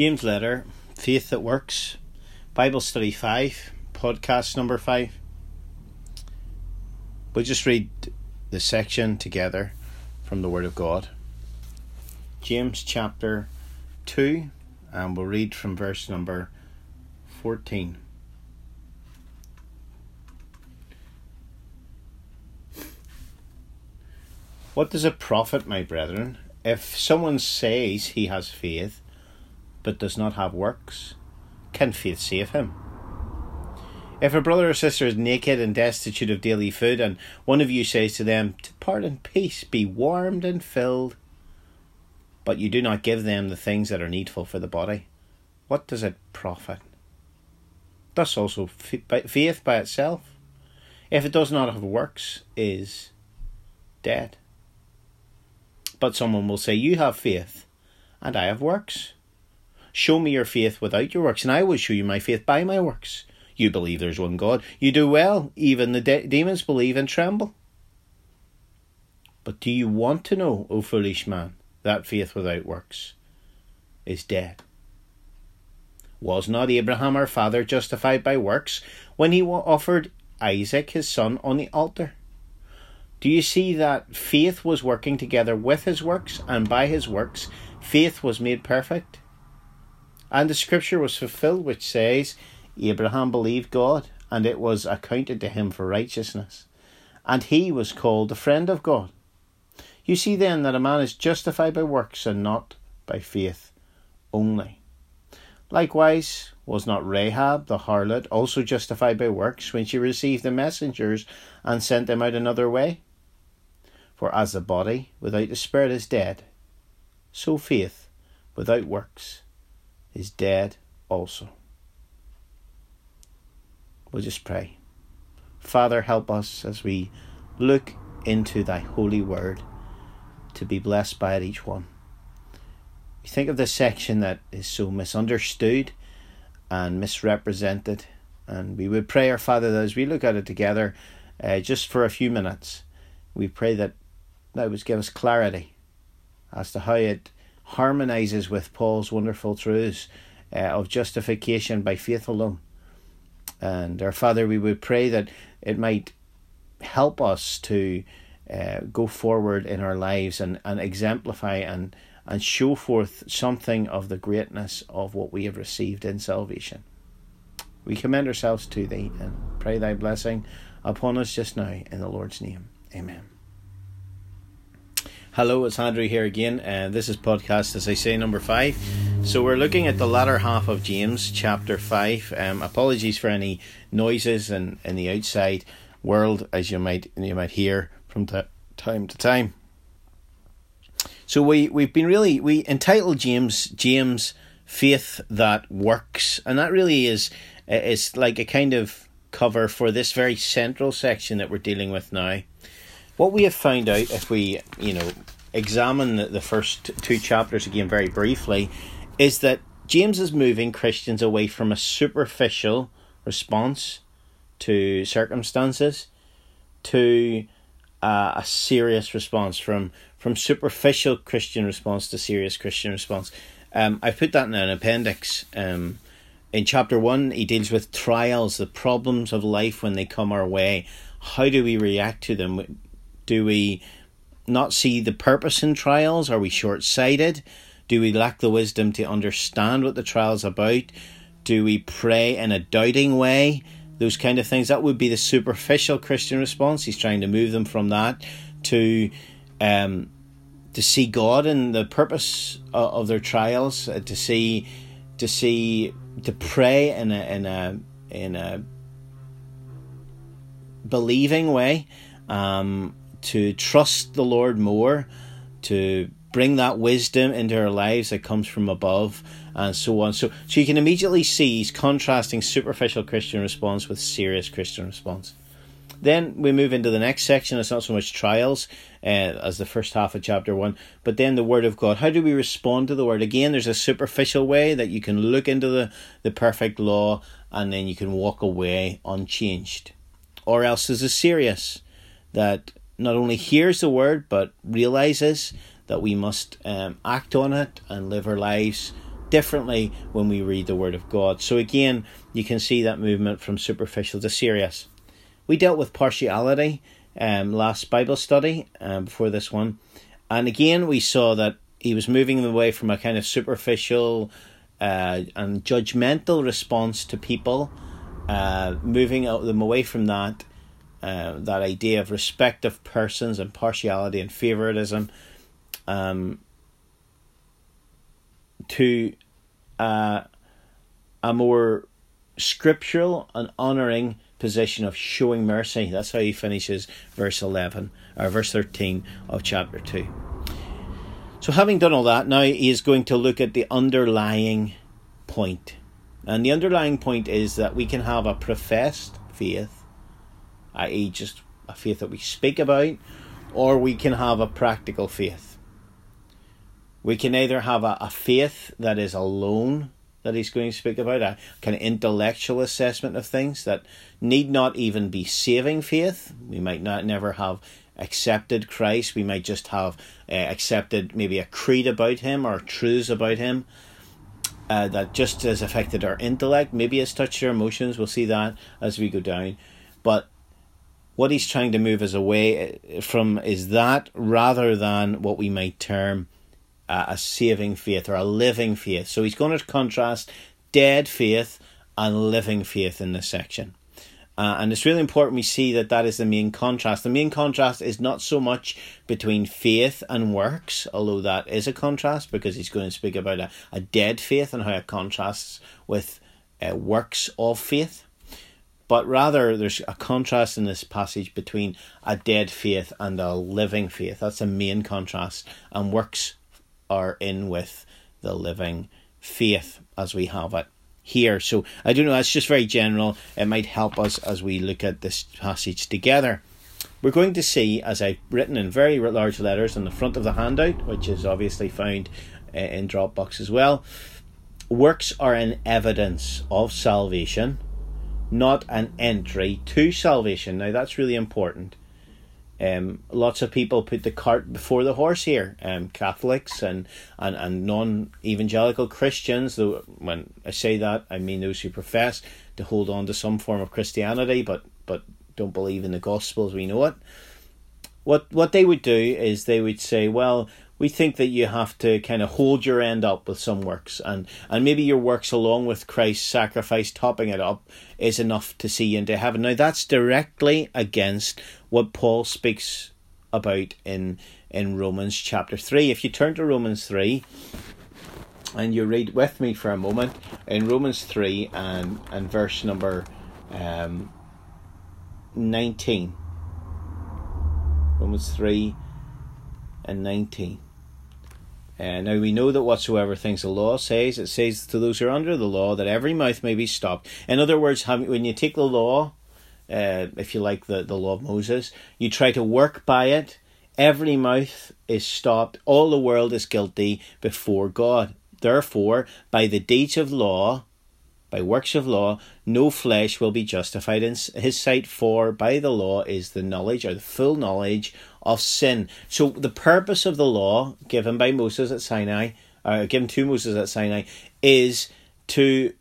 James Letter, Faith That Works, Bible Study 5, podcast number 5. We'll just read the section together from the Word of God. James chapter 2, and we'll read from verse number 14. What does it profit, my brethren, if someone says he has faith but does not have works? Can faith save him? If a brother or sister is naked and destitute of daily food, and one of you says to them, Depart in peace, be warmed and filled, but you do not give them the things that are needful for the body, what does it profit? Thus also faith by itself, if it does not have works, is dead. But someone will say, You have faith, and I have works. Show me your faith without your works, and I will show you my faith by my works. You believe there's one God. You do well. Even the de- demons believe and tremble. But do you want to know, O foolish man, that faith without works is dead? Was not Abraham our father justified by works when he offered Isaac his son on the altar? Do you see that faith was working together with his works, and by his works, faith was made perfect? And the scripture was fulfilled, which says, Abraham believed God, and it was accounted to him for righteousness. And he was called the friend of God. You see then that a man is justified by works and not by faith only. Likewise, was not Rahab the harlot also justified by works when she received the messengers and sent them out another way? For as the body without the spirit is dead, so faith without works is dead also. We'll just pray. Father, help us as we look into thy holy word to be blessed by it each one. We think of this section that is so misunderstood and misrepresented, and we would pray, our Father, that as we look at it together, uh, just for a few minutes, we pray that that would give us clarity as to how it harmonizes with Paul's wonderful truths uh, of justification by faith alone. And our Father, we would pray that it might help us to uh, go forward in our lives and, and exemplify and, and show forth something of the greatness of what we have received in salvation. We commend ourselves to Thee and pray Thy blessing upon us just now in the Lord's name. Amen. Hello, it's Andrew here again, and this is podcast, as I say, number five. So we're looking at the latter half of James, chapter five. Um, apologies for any noises and in, in the outside world, as you might you might hear from t- time to time. So we we've been really we entitled James James faith that works, and that really is is like a kind of cover for this very central section that we're dealing with now what we have found out if we you know examine the, the first two chapters again very briefly is that james is moving christians away from a superficial response to circumstances to uh, a serious response from from superficial christian response to serious christian response. Um, i put that in an appendix. Um, in chapter one he deals with trials the problems of life when they come our way. How do we react to them do we not see the purpose in trials? Are we short sighted? Do we lack the wisdom to understand what the trial's about? Do we pray in a doubting way? Those kind of things. That would be the superficial Christian response. He's trying to move them from that to um, to see God and the purpose of, of their trials, uh, to see to see to pray in a in a in a believing way, um, to trust the Lord more, to bring that wisdom into our lives that comes from above, and so on. So, so you can immediately see he's contrasting superficial Christian response with serious Christian response. Then we move into the next section. It's not so much trials uh, as the first half of chapter one, but then the Word of God. How do we respond to the Word? Again, there's a superficial way that you can look into the, the perfect law and then you can walk away unchanged. Or else there's a serious that not only hears the word but realizes that we must um, act on it and live our lives differently when we read the Word of God. So again, you can see that movement from superficial to serious. We dealt with partiality um, last Bible study um, before this one, and again we saw that he was moving away from a kind of superficial uh, and judgmental response to people, uh, moving them away from that uh, that idea of respect of persons and partiality and favoritism um, to uh, a more scriptural and honoring position of showing mercy. That's how he finishes verse 11 or verse 13 of chapter 2. So, having done all that, now he is going to look at the underlying point. And the underlying point is that we can have a professed faith, i.e., just a faith that we speak about, or we can have a practical faith. We can either have a, a faith that is alone that he's going to speak about, a kind of intellectual assessment of things that need not even be saving faith. We might not never have accepted Christ. We might just have uh, accepted maybe a creed about him or truths about him uh, that just has affected our intellect. Maybe has touched our emotions. We'll see that as we go down. But what he's trying to move us away uh, from is that rather than what we might term a saving faith or a living faith. So he's going to contrast dead faith and living faith in this section. Uh, and it's really important we see that that is the main contrast. The main contrast is not so much between faith and works, although that is a contrast because he's going to speak about a, a dead faith and how it contrasts with uh, works of faith. But rather, there's a contrast in this passage between a dead faith and a living faith. That's the main contrast. And works are in with the living faith as we have it here. So I don't know, that's just very general. It might help us as we look at this passage together. We're going to see, as I've written in very large letters on the front of the handout, which is obviously found uh, in Dropbox as well, works are an evidence of salvation, not an entry to salvation. Now that's really important. Um, lots of people put the cart before the horse here. Um, Catholics and, and, and non evangelical Christians. Though when I say that, I mean those who profess to hold on to some form of Christianity, but but don't believe in the gospel as we know it. What what they would do is they would say, well, we think that you have to kind of hold your end up with some works and and maybe your works along with Christ's sacrifice topping it up is enough to see you into heaven. Now that's directly against what Paul speaks about in in Romans chapter 3 if you turn to Romans 3 and you read with me for a moment in Romans 3 and and verse number um 19 Romans 3 and 19 uh, now we know that whatsoever things the law says, it says to those who are under the law that every mouth may be stopped. In other words, when you take the law, uh, if you like the, the law of Moses, you try to work by it, every mouth is stopped, all the world is guilty before God. Therefore, by the deeds of law, by works of law, no flesh will be justified in his sight, for by the law is the knowledge or the full knowledge of sin. So the purpose of the law given by Moses at Sinai, uh, given to Moses at Sinai, is to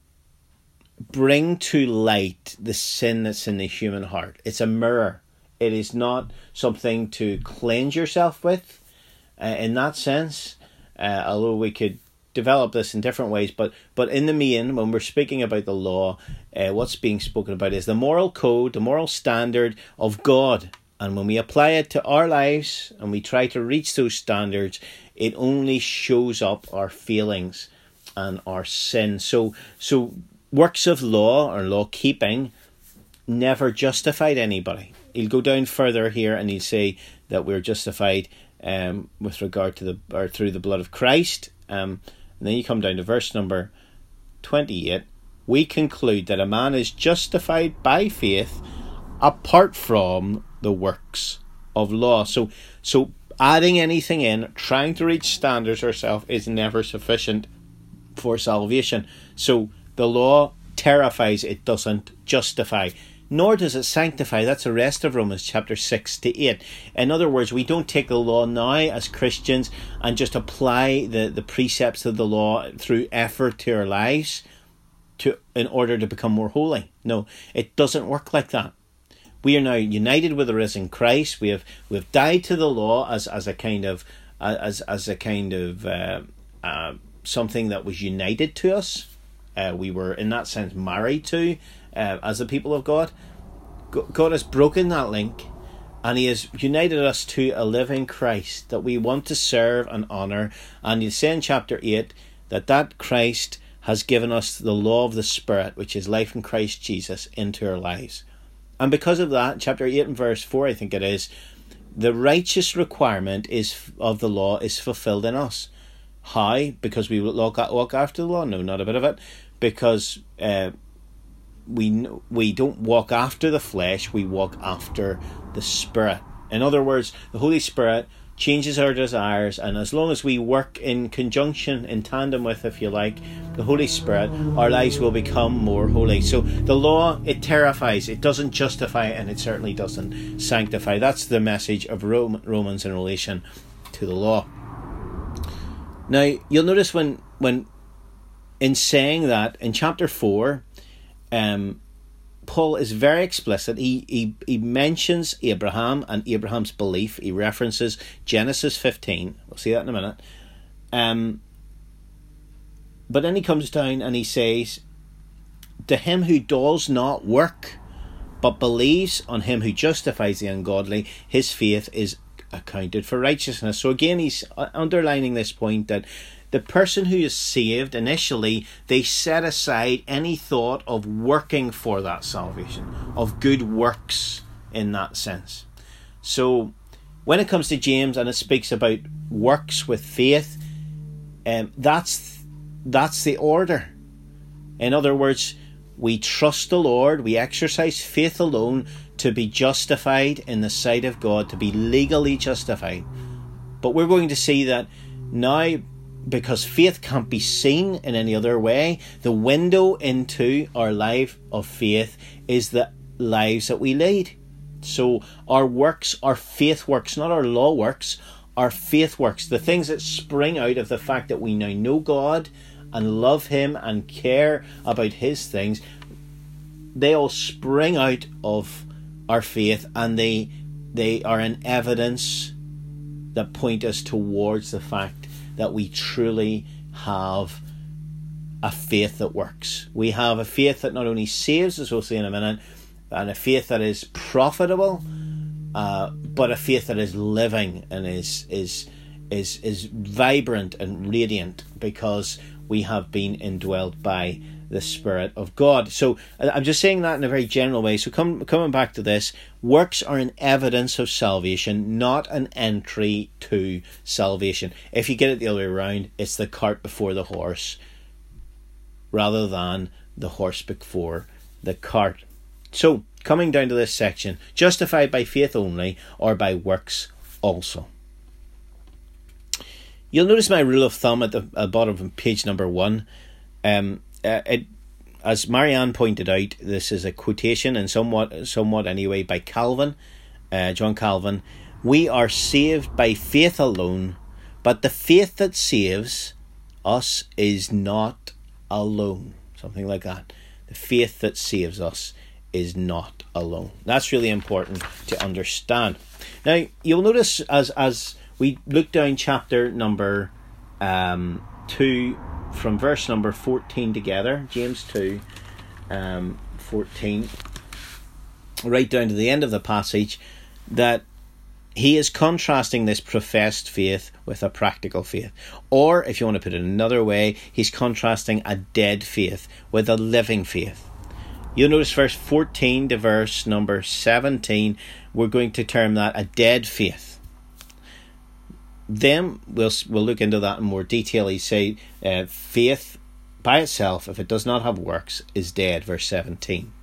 bring to light the sin that's in the human heart. It's a mirror. It is not something to cleanse yourself with. Uh, in that sense, uh, although we could develop this in different ways, but but in the main, when we're speaking about the law, uh, what's being spoken about is the moral code, the moral standard of God. And when we apply it to our lives and we try to reach those standards, it only shows up our feelings and our sin. So so works of law or law keeping never justified anybody. He'll go down further here and he'll say that we're justified um, with regard to the or through the blood of Christ. Um, and then you come down to verse number 28. We conclude that a man is justified by faith apart from the works of law. So, so adding anything in, trying to reach standards ourselves is never sufficient for salvation. So the law terrifies, it doesn't justify. nor does it sanctify. That's the rest of Romans chapter 6 to 8. In other words, we don't take the law now as Christians and just apply the, the precepts of the law through effort to our lives to in order to become more holy. No, it doesn't work like that. We are now united with the risen Christ. We have we have died to the law as, as a kind of as as a kind of uh, uh, something that was united to us. Uh, we were in that sense married to uh, as the people of God. God has broken that link and He has united us to a living Christ that we want to serve and honour. And you say in chapter 8 that that Christ has given us the law of the Spirit, which is life in Christ Jesus, into our lives. And because of that, chapter 8 and verse 4, I think it is, the righteous requirement is of the law is fulfilled in us. How? Because we walk, after the law? No, not a bit of it. Because uh, we we don't walk after the flesh, we walk after the spirit. In other words, the Holy Spirit changes our desires, and as long as we work in conjunction, in tandem with, if you like, the Holy Spirit, our lives will become more holy. So the law, it terrifies, it doesn't justify, and it certainly doesn't sanctify. That's the message of Romans in relation to the law. Now, you'll notice when, when in saying that, in chapter 4, um, Paul is very explicit. He, he he mentions Abraham and Abraham's belief. He references Genesis 15. We'll see that in a minute. Um, but then he comes down and he says, To him who does not work, but believes on him who justifies the ungodly, his faith is accounted for righteousness. So again, he's underlining this point that the person who is saved initially, they set aside any thought of working for that salvation, of good works in that sense. So when it comes to James and it speaks about works with faith, um, that's that's the order. In other words, we trust the Lord, we exercise faith alone to be justified in the sight of God, to be legally justified. But we're going to see that now because faith can't be seen in any other way. The window into our life of faith is the lives that we lead. So our works, our faith works, not our law works, our faith works, the things that spring out of the fact that we now know God and love Him and care about His things, they all spring out of our faith and they they are an evidence that point us towards the fact that we truly have a faith that works. We have a faith that not only saves, as we'll see in a minute, and a faith that is profitable, uh, but a faith that is living and is is is is vibrant and radiant because we have been indwelled by the Spirit of God. So I'm just saying that in a very general way. So come, coming back to this, works are an evidence of salvation, not an entry to salvation. If you get it the other way around, it's the cart before the horse, rather than the horse before the cart. So coming down to this section, justified by faith only or by works also. You'll notice my rule of thumb at the, at the bottom of page number one. Um, uh, it, as Marianne pointed out, this is a quotation and somewhat, somewhat anyway, by Calvin, uh, John Calvin. We are saved by faith alone, but the faith that saves us is not alone. Something like that. The faith that saves us is not alone. That's really important to understand. Now, you'll notice as as we look down chapter number um, two from verse number 14 together, James 2 um, 14, right down to the end of the passage, that he is contrasting this professed faith with a practical faith. Or, if you want to put it another way, he's contrasting a dead faith with a living faith. You'll notice verse 14 to verse number 17, we're going to term that a dead faith then we'll we'll look into that in more detail. He say uh, faith by itself, if it does not have works, is dead. Verse seventeen.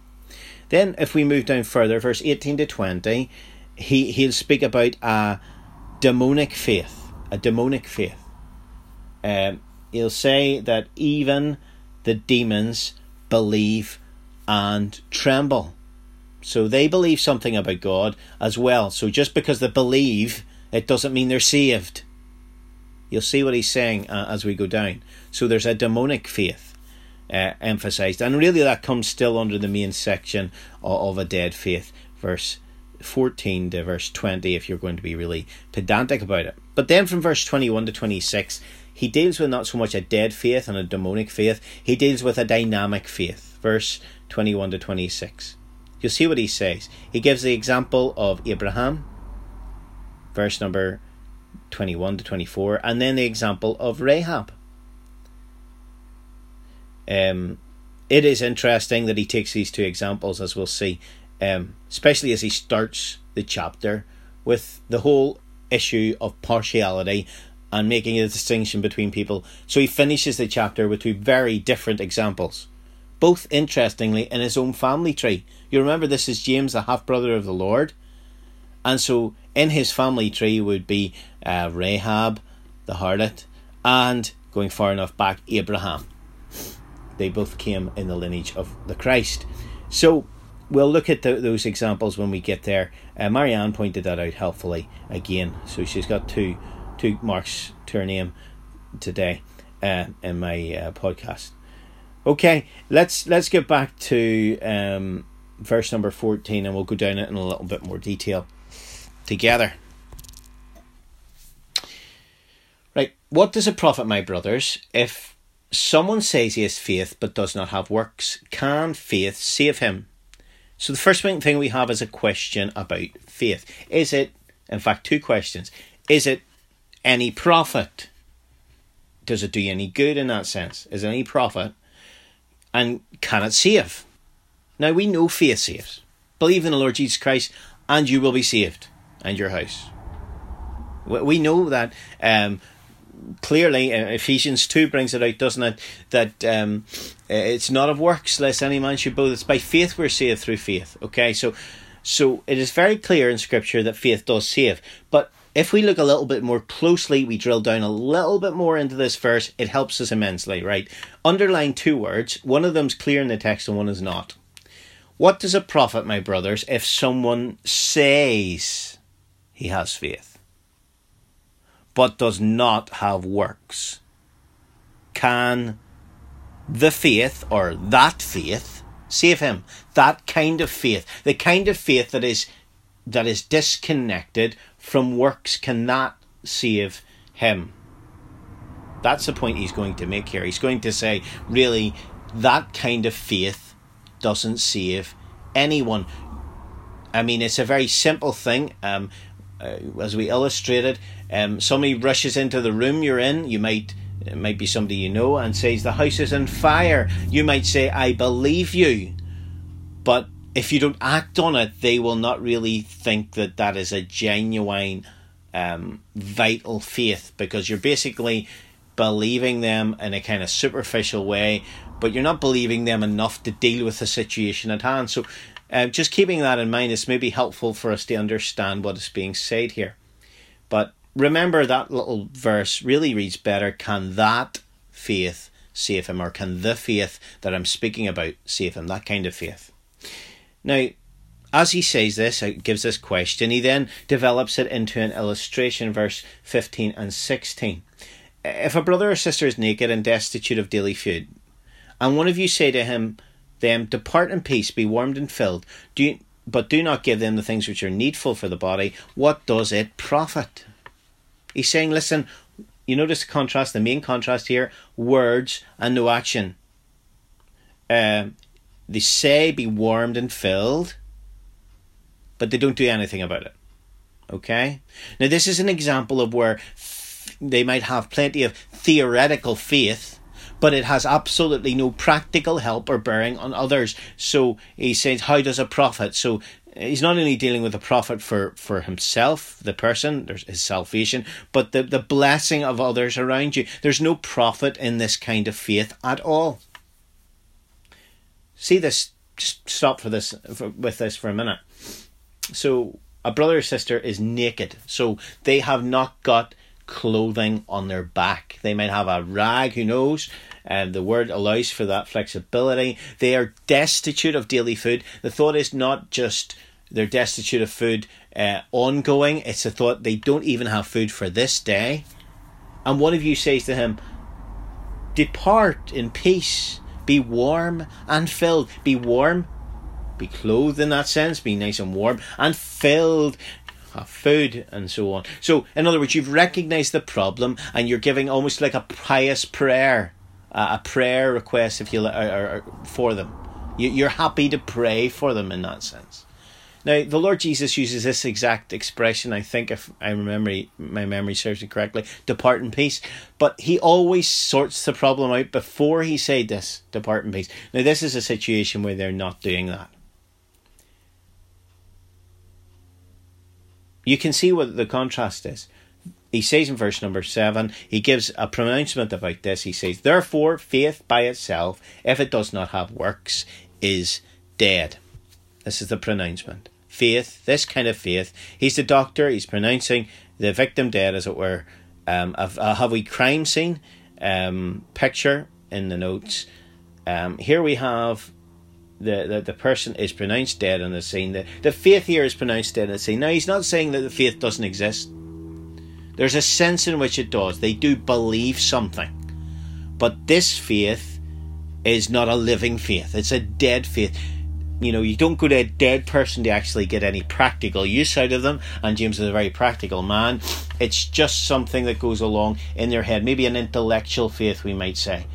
Then, if we move down further, verse eighteen to twenty, he he'll speak about a demonic faith, a demonic faith. Um, he'll say that even the demons believe and tremble. So they believe something about God as well. So just because they believe, it doesn't mean they're saved. You'll see what he's saying uh, as we go down. So there's a demonic faith uh, emphasized, and really that comes still under the main section of, of a dead faith, verse 14 to verse 20, if you're going to be really pedantic about it. But then from verse 21 to 26, he deals with not so much a dead faith and a demonic faith, he deals with a dynamic faith. Verse 21 to 26. You'll see what he says. He gives the example of Abraham, verse number 21 to 24, and then the example of Rahab. Um, it is interesting that he takes these two examples, as we'll see, um, especially as he starts the chapter with the whole issue of partiality and making a distinction between people. So he finishes the chapter with two very different examples, both interestingly in his own family tree. You remember this is James, the half brother of the Lord. And so in his family tree would be uh, Rahab, the harlot, and going far enough back, Abraham. They both came in the lineage of the Christ. So we'll look at the, those examples when we get there. Uh, Marianne pointed that out helpfully again. So she's got two two marks to her name today uh, in my uh, podcast. Okay, let's let's get back to um, verse number fourteen, and we'll go down it in a little bit more detail together. Right, what does it profit, my brothers, if someone says he has faith but does not have works? Can faith save him? So the first thing we have is a question about faith. Is it, in fact, two questions. Is it any profit? Does it do you any good in that sense? Is it any profit? And can it save? Now we know faith saves. Believe in the Lord Jesus Christ and you will be saved and your house. We know that um, clearly uh, Ephesians 2 brings it out, doesn't it? That um, uh, it's not of works, lest any man should boast. It's by faith we're saved through faith. Okay, so so it is very clear in Scripture that faith does save. But if we look a little bit more closely, we drill down a little bit more into this verse, it helps us immensely, right? Underline two words. One of them's clear in the text and one is not. What does it profit, my brothers, if someone says he has faith? but does not have works. Can the faith or that faith save him? That kind of faith, the kind of faith that is that is disconnected from works cannot save him. That's the point he's going to make here. He's going to say, really, that kind of faith doesn't save anyone. I mean, it's a very simple thing. Um, uh, as we illustrated, um, somebody rushes into the room you're in. You might it might be somebody you know and says the house is on fire. You might say, "I believe you," but if you don't act on it, they will not really think that that is a genuine, um, vital faith because you're basically believing them in a kind of superficial way, but you're not believing them enough to deal with the situation at hand. So uh, just keeping that in mind is maybe helpful for us to understand what is being said here. But remember that little verse really reads better can that faith save him, or can the faith that I'm speaking about save him? That kind of faith. Now, as he says this, gives this question, he then develops it into an illustration, verse 15 and 16. If a brother or sister is naked and destitute of daily food, and one of you say to him, them, Depart in peace, be warmed and filled, do you, but do not give them the things which are needful for the body, what does it profit? He's saying, listen, you notice the contrast, the main contrast here words and no action. Uh, they say be warmed and filled, but they don't do anything about it. Okay? Now, this is an example of where f- they might have plenty of theoretical faith but it has absolutely no practical help or bearing on others. So he says, How does a profit? So eh, he's not only dealing with a profit for, for himself, the person, there's his salvation, but the, the blessing of others around you. There's no profit in this kind of faith at all. See this, just stop for this for, with this for a minute. So a brother or sister is naked, so they have not got clothing on their back. They might have a rag, who knows, and the word allows for that flexibility. They are destitute of daily food. The thought is not just they're destitute of food uh, ongoing, it's a thought they don't even have food for this day. And one of you says to him, Depart in peace, be warm and filled. Be warm, be clothed in that sense, be nice and warm, and filled food and so on. So, in other words, you've recognized the problem and you're giving almost like a pious prayer, uh, a prayer request, if you like, for them. You, are happy to pray for them in that sense. Now, the Lord Jesus uses this exact expression, I think, if I remember my memory serves me correctly, depart in peace. But he always sorts the problem out before he said this, depart in peace. Now, this is a situation where they're not doing that. You can see what the contrast is. He says in verse number 7, he gives a pronouncement about this. He says, Therefore, faith by itself, if it does not have works, is dead. This is the pronouncement faith, this kind of faith. He's the doctor, he's pronouncing the victim dead, as it were. Um, a, a we crime scene um, picture in the notes. Um, here we have the, the, the person is pronounced dead on the scene. The, the faith here is pronounced dead on the scene. Now, he's not saying that the faith doesn't exist. There's a sense in which it does. They do believe something. But this faith is not a living faith, it's a dead faith you know, you don't go to a dead person to actually get any practical use out of them. And James is a very practical man. It's just something that goes along in their head, maybe an intellectual faith, we might say.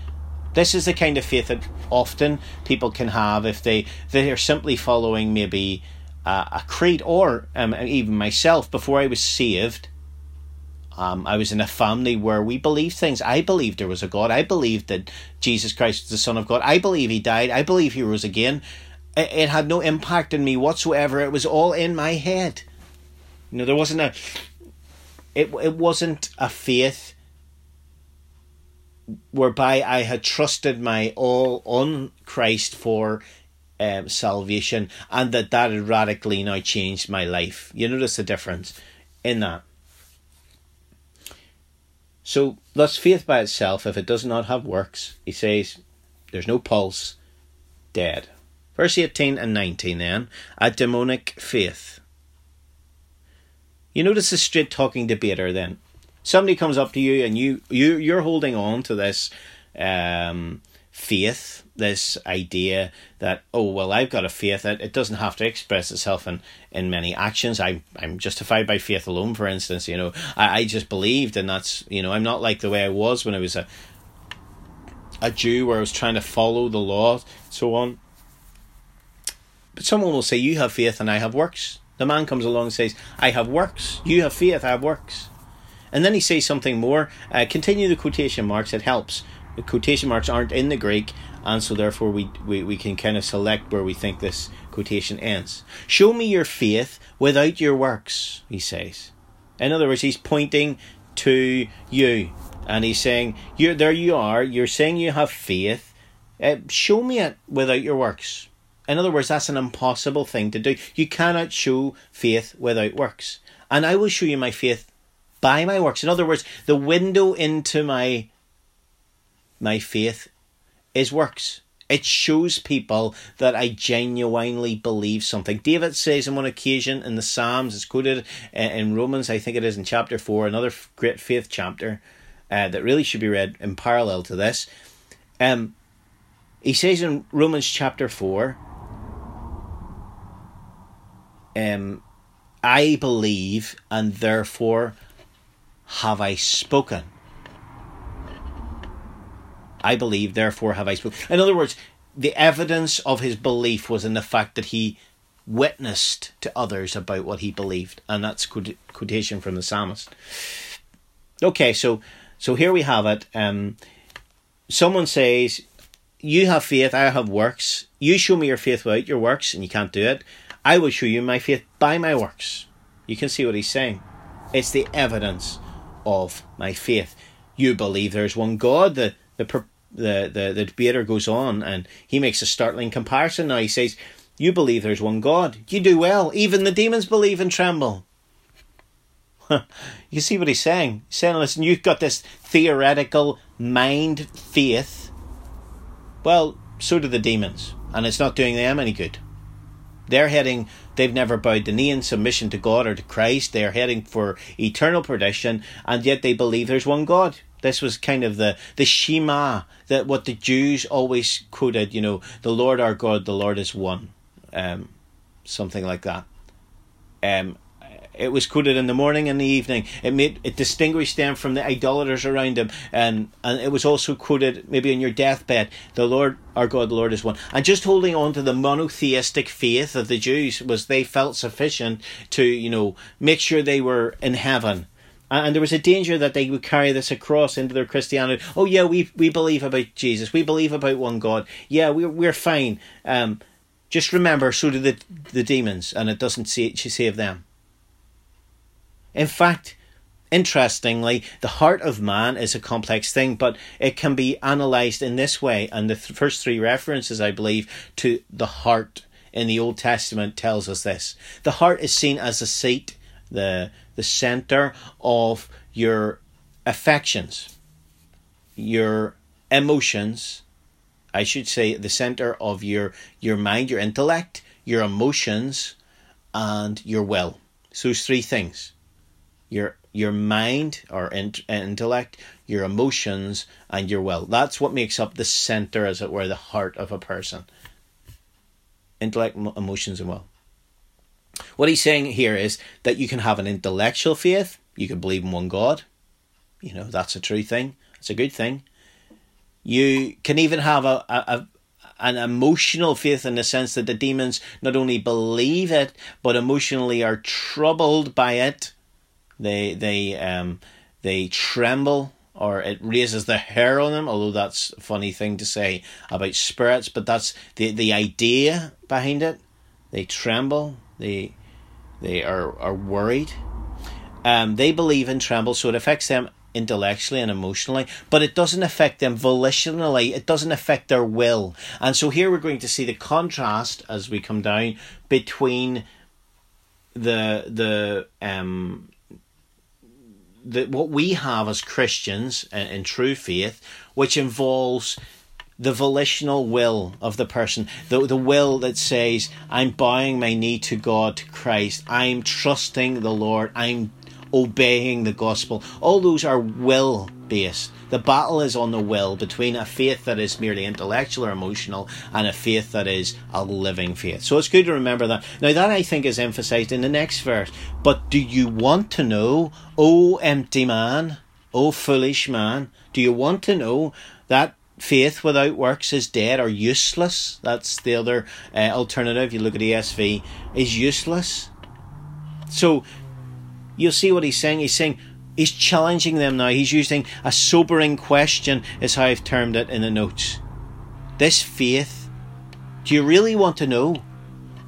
This is the kind of faith that often people can have if they they are simply following maybe uh, a creed, or um, even myself before I was saved. Um, I was in a family where we believed things. I believed there was a God. I believed that Jesus Christ was the Son of God. I believe He died. I believe He rose again it had no impact on me whatsoever. It was all in my head. You know, there wasn't a it it wasn't a faith whereby I had trusted my all on Christ for um, salvation, and that that had radically now changed my life. You notice the difference in that. So, thus, faith by itself, if it does not have works, he says, there's no pulse, dead. Verse 18 and 19 then, a demonic faith. You notice the straight talking debater then. Somebody comes up to you and you, you you're holding on to this um, faith, this idea that, oh well I've got a faith that it doesn't have to express itself in, in many actions. I I'm justified by faith alone, for instance, you know. I, I just believed and that's you know, I'm not like the way I was when I was a a Jew where I was trying to follow the law, so on. But someone will say, You have faith and I have works. The man comes along and says, I have works. You have faith, I have works. And then he says something more. Uh, continue the quotation marks, it helps. The quotation marks aren't in the Greek, and so therefore we, we, we can kind of select where we think this quotation ends. Show me your faith without your works, he says. In other words, he's pointing to you. And he's saying, you there you are, you're saying you have faith. Uh, show me it without your works. In other words, that's an impossible thing to do. You cannot show faith without works. And I will show you my faith by my works. In other words, the window into my my faith is works. It shows people that I genuinely believe something. David says on one occasion in the Psalms, it's quoted in Romans, I think it is in chapter 4, another great faith chapter uh, that really should be read in parallel to this. Um, he says in Romans chapter 4, um, I believe, and therefore have I spoken. I believe, therefore have I spoken. In other words, the evidence of his belief was in the fact that he witnessed to others about what he believed, and that's quotation from the psalmist. Okay, so so here we have it. Um, someone says, "You have faith, I have works. You show me your faith without your works, and you can't do it. I will show you my faith by my works. You can see what he's saying. It's the evidence of my faith. You believe there's one God. The the the the, the debater goes on and he makes a startling comparison. Now he says, "You believe there's one God. You do well. Even the demons believe and tremble." you see what he's saying? He's saying, "Listen, you've got this theoretical mind faith Well, so do the demons, and it's not doing them any good. They're heading, they've never bowed the knee in submission to God or to Christ. They're heading for eternal perdition, and yet they believe there's one God. This was kind of the, the Shema, that what the Jews always quoted, you know, the Lord our God, the Lord is one. Um, something like that. Um, it was quoted in the morning and the evening. It made it distinguished them from the idolaters around them, and and it was also quoted maybe on your deathbed. The Lord, our God, the Lord is one. And just holding on to the monotheistic faith of the Jews was they felt sufficient to you know make sure they were in heaven. And there was a danger that they would carry this across into their Christianity. Oh yeah, we we believe about Jesus. We believe about one God. Yeah, we're we're fine. Um, just remember, so do the the demons, and it doesn't save them. In fact, interestingly, the heart of man is a complex thing, but it can be analysed in this way. And the th- first three references, I believe, to the heart in the Old Testament tells us this. The heart is seen as the seat, the the centre of your affections, your emotions, I should say the centre of your your mind, your intellect, your emotions, and your will. So those three things your your mind or intellect, your emotions, and your will. That's what makes up the center, as it were, the heart of a person. Intellect, emotions, and will. What he's saying here is that you can have an intellectual faith, you can believe in one God. You know, that's a true thing, it's a good thing. You can even have a, a, a an emotional faith in the sense that the demons not only believe it, but emotionally are troubled by it they they um they tremble or it raises the hair on them, although that's a funny thing to say about spirits, but that's the the idea behind it. They tremble, they they are, are worried. Um, they believe and tremble, so it affects them intellectually and emotionally, but it doesn't affect them volitionally. It doesn't affect their will. And so here we're going to see the contrast as we come down between the the um the, what we have as Christians in, in true faith, which involves the volitional will of the person, the, the will that says, I'm bowing my knee to God, to Christ, I'm trusting the Lord, I'm obeying the gospel. All those are will based. The battle is on the will between a faith that is merely intellectual or emotional and a faith that is a living faith. So it's good to remember that. Now, that I think is emphasized in the next verse. But do you want to know, O empty man, O foolish man, do you want to know that faith without works is dead or useless? That's the other uh, alternative. You look at ESV, is useless. So you'll see what he's saying. He's saying, He's challenging them now. He's using a sobering question, is how I've termed it in the notes. This faith, do you really want to know?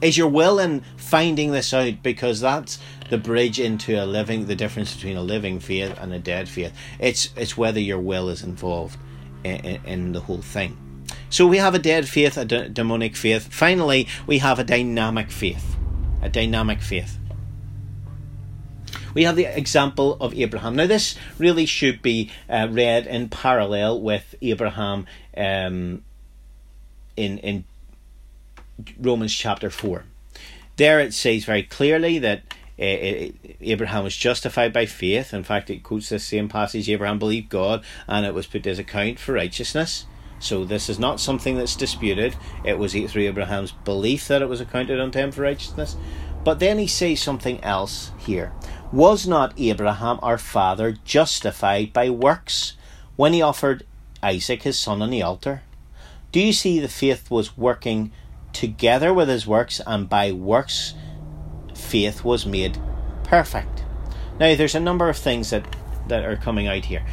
Is your will in finding this out? Because that's the bridge into a living, the difference between a living faith and a dead faith. It's it's whether your will is involved in, in, in the whole thing. So we have a dead faith, a demonic faith. Finally, we have a dynamic faith. A dynamic faith we have the example of Abraham. Now, this really should be uh, read in parallel with Abraham um, in in Romans chapter four. There, it says very clearly that. Uh, Abraham was justified by faith. In fact, it quotes this same passage Abraham believed God, and it was put as account for righteousness. So, this is not something that's disputed. It was through Abraham's belief that it was accounted unto him for righteousness. But then he says something else here. Was not Abraham our father justified by works when he offered Isaac his son on the altar? Do you see the faith was working together with his works, and by works faith was made perfect? Now, there's a number of things that, that are coming out here.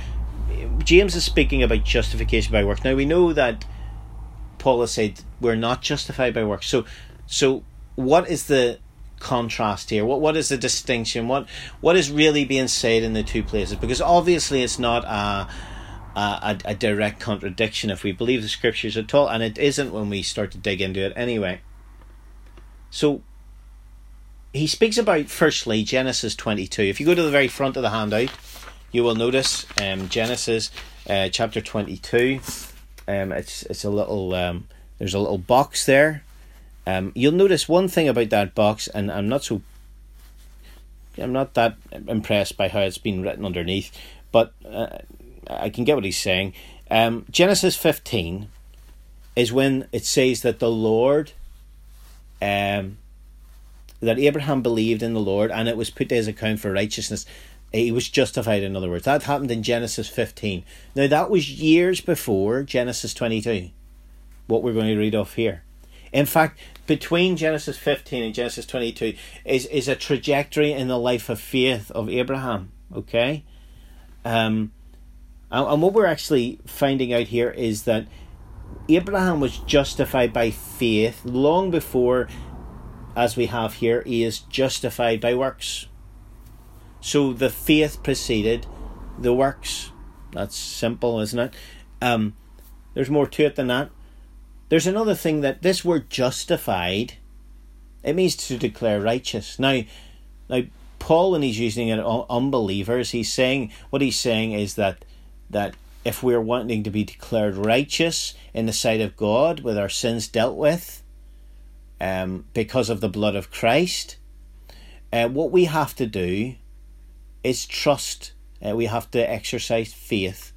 James is speaking about justification by works. Now, we know that Paul has said we're not justified by works. So, so what is the contrast here? What what is the distinction? What what is really being said in the two places? Because obviously it's not a a, a direct contradiction if we believe the scriptures at all, and it isn't when we start to dig into it anyway. So he speaks about firstly Genesis twenty two. If you go to the very front of the handout, you will notice um, Genesis uh, chapter twenty two. Um, it's it's a little um, there's a little box there. Um, you'll notice one thing about that box, and I'm not so I'm not that impressed by how it's been written underneath, but uh, I can get what he's saying. Um, Genesis 15 is when it says that the Lord, um, that Abraham believed in the Lord and it was put to his account for righteousness. He was justified, in other words. That happened in Genesis 15. Now, that was years before Genesis 22, what we're going to read off here. In fact, between Genesis 15 and Genesis 22 is, is a trajectory in the life of faith of Abraham. Okay? Um, and, and what we're actually finding out here is that Abraham was justified by faith long before, as we have here, he is justified by works. So the faith preceded the works. That's simple, isn't it? Um, there's more to it than that. There's another thing that this word justified, it means to declare righteous. Now, now Paul, when he's using it on unbelievers, he's saying what he's saying is that that if we're wanting to be declared righteous in the sight of God with our sins dealt with, um, because of the blood of Christ, uh, what we have to do is trust. Uh, we have to exercise faith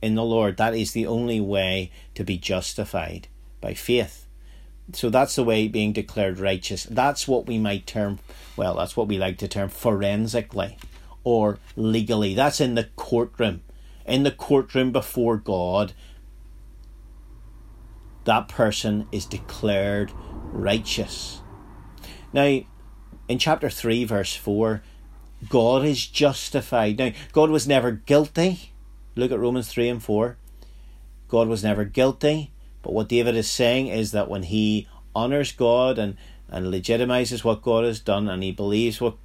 in the Lord. That is the only way to be justified by faith. So that's the way being declared righteous. That's what we might term, well, that's what we like to term forensically or legally. That's in the courtroom. In the courtroom before God, that person is declared righteous. Now, in chapter 3, verse 4, God is justified. Now, God was never guilty. Look at Romans 3 and 4. God was never guilty. But what David is saying is that when he honors God and, and legitimizes what God has done and he believes what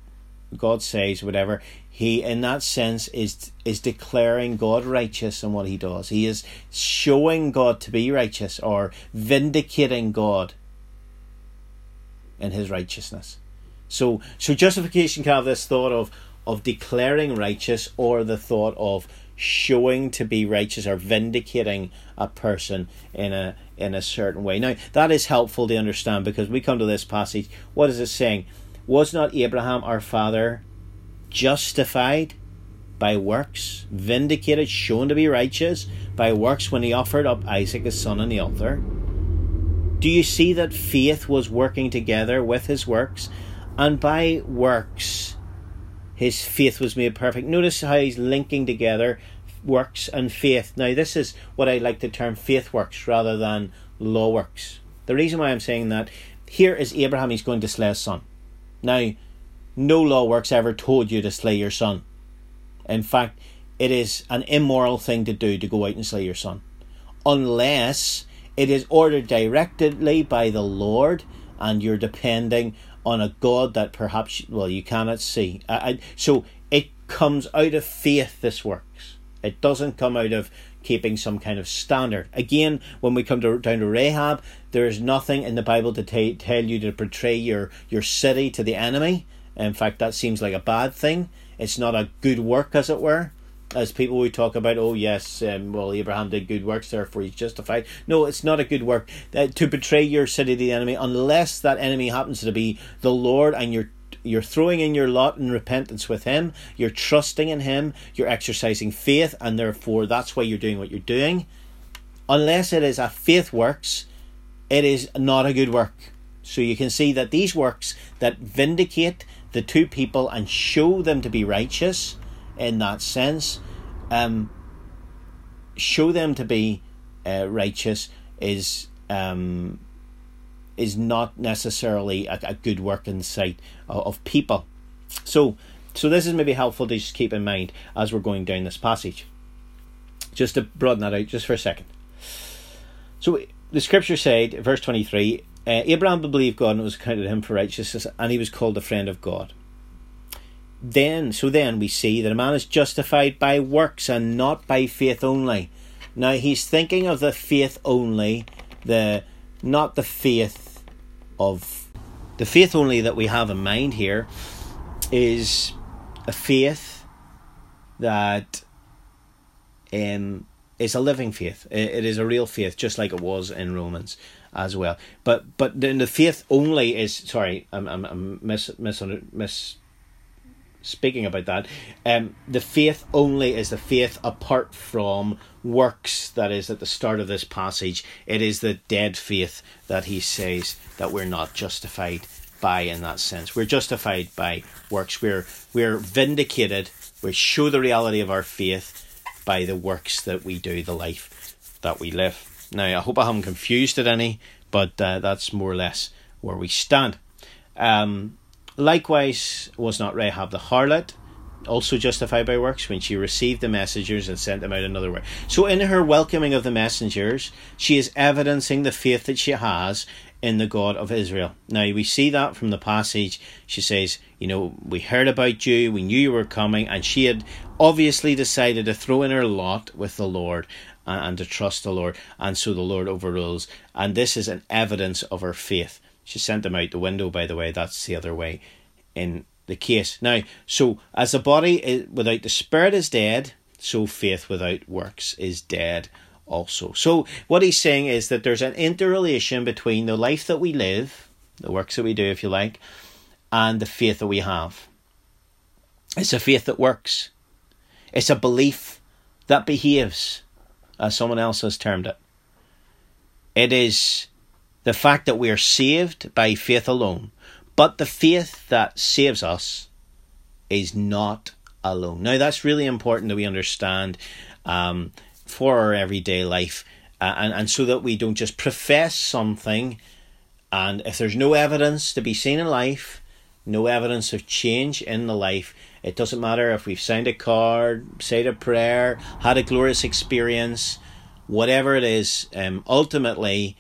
God says, whatever, he in that sense is is declaring God righteous in what he does. He is showing God to be righteous or vindicating God in his righteousness. So so justification can have this thought of of declaring righteous or the thought of showing to be righteous or vindicating a person in a in a certain way. Now that is helpful to understand because we come to this passage. What is it saying? Was not Abraham our father justified by works, vindicated, shown to be righteous by works when he offered up Isaac his son on the altar? Do you see that faith was working together with his works? and by works his faith was made perfect. Notice how he's linking together works and faith. Now, this is what I like to term faith works rather than law works. The reason why I'm saying that here is Abraham, he's going to slay his son. Now, no law works ever told you to slay your son. In fact, it is an immoral thing to do to go out and slay your son. Unless it is ordered directly by the Lord and you're depending on a God that perhaps well you cannot see. I, I, so it comes out of faith. This works. It doesn't come out of keeping some kind of standard. Again, when we come to, down to Rahab, there is nothing in the Bible to t- tell you to portray your your city to the enemy. In fact, that seems like a bad thing. It's not a good work, as it were as people we talk about, oh yes, um, well Abraham did good works, therefore he's justified. No, it's not a good work uh, to betray your city to the enemy, unless that enemy happens to be the Lord, and you're you're throwing in your lot in repentance with Him. You're trusting in Him. You're exercising faith, and therefore that's why you're doing what you're doing. Unless it is a faith works, it is not a good work. So you can see that these works that vindicate the two people and show them to be righteous in that sense. Um, show them to be uh, righteous is um, is not necessarily a, a good work in sight of, of people. So, so this is maybe helpful to just keep in mind as we're going down this passage. Just to broaden that out, just for a second. So the scripture said, verse twenty three, uh, Abraham believed God and it was counted him for righteousness, and he was called a friend of God then so then we see that a man is justified by works and not by faith only. Now he's thinking of the faith only, the not the faith of the faith only that we have in mind here is a faith that um, is a living faith. It is a real faith, just like it was in Romans as well. But but then the faith only is sorry, I'm I'm, I'm mis mis mis speaking about that. Um, the faith only is the faith apart from works. That is at the start of this passage. It is the dead faith that he says that we're not justified by in that sense. We're justified by works. We're we're vindicated. We show the reality of our faith by the works that we do, the life that we live. Now, I hope I haven't confused it any, but uh, that's more or less where we stand. Um, likewise, was not Rahab the harlot also justified by works when she received the messengers and sent them out another way. So, in her welcoming of the messengers, she is evidencing the faith that she has in the God of Israel. Now, we see that from the passage. She says, You know, we heard about you, we knew you were coming, and she had obviously decided to throw in her lot with the Lord and to trust the Lord, and so the Lord overrules. And this is an evidence of her faith. She sent them out the window, by the way, that's the other way in the case. Now, so as the body is, without the spirit is dead, so faith without works is dead also. So what he's saying is that there's an interrelation between the life that we live, the works that we do, if you like, and the faith that we have. It's a faith that works. It's a belief that behaves, as someone else has termed it. It is the fact that we are saved by faith alone. But the faith that saves us is not alone. Now, that's really important that we understand um, for our everyday life, uh, and, and so that we don't just profess something, and if there's no evidence to be seen in life, no evidence of change in the life, it doesn't matter if we've signed a card, said a prayer, had a glorious experience, whatever it is, um, ultimately,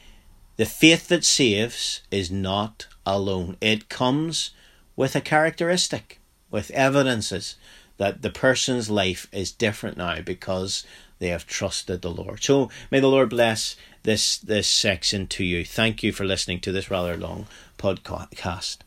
the faith that saves is not alone. It comes with a characteristic, with evidences that the person's life is different now because they have trusted the Lord. So may the Lord bless this this section to you. Thank you for listening to this rather long podcast.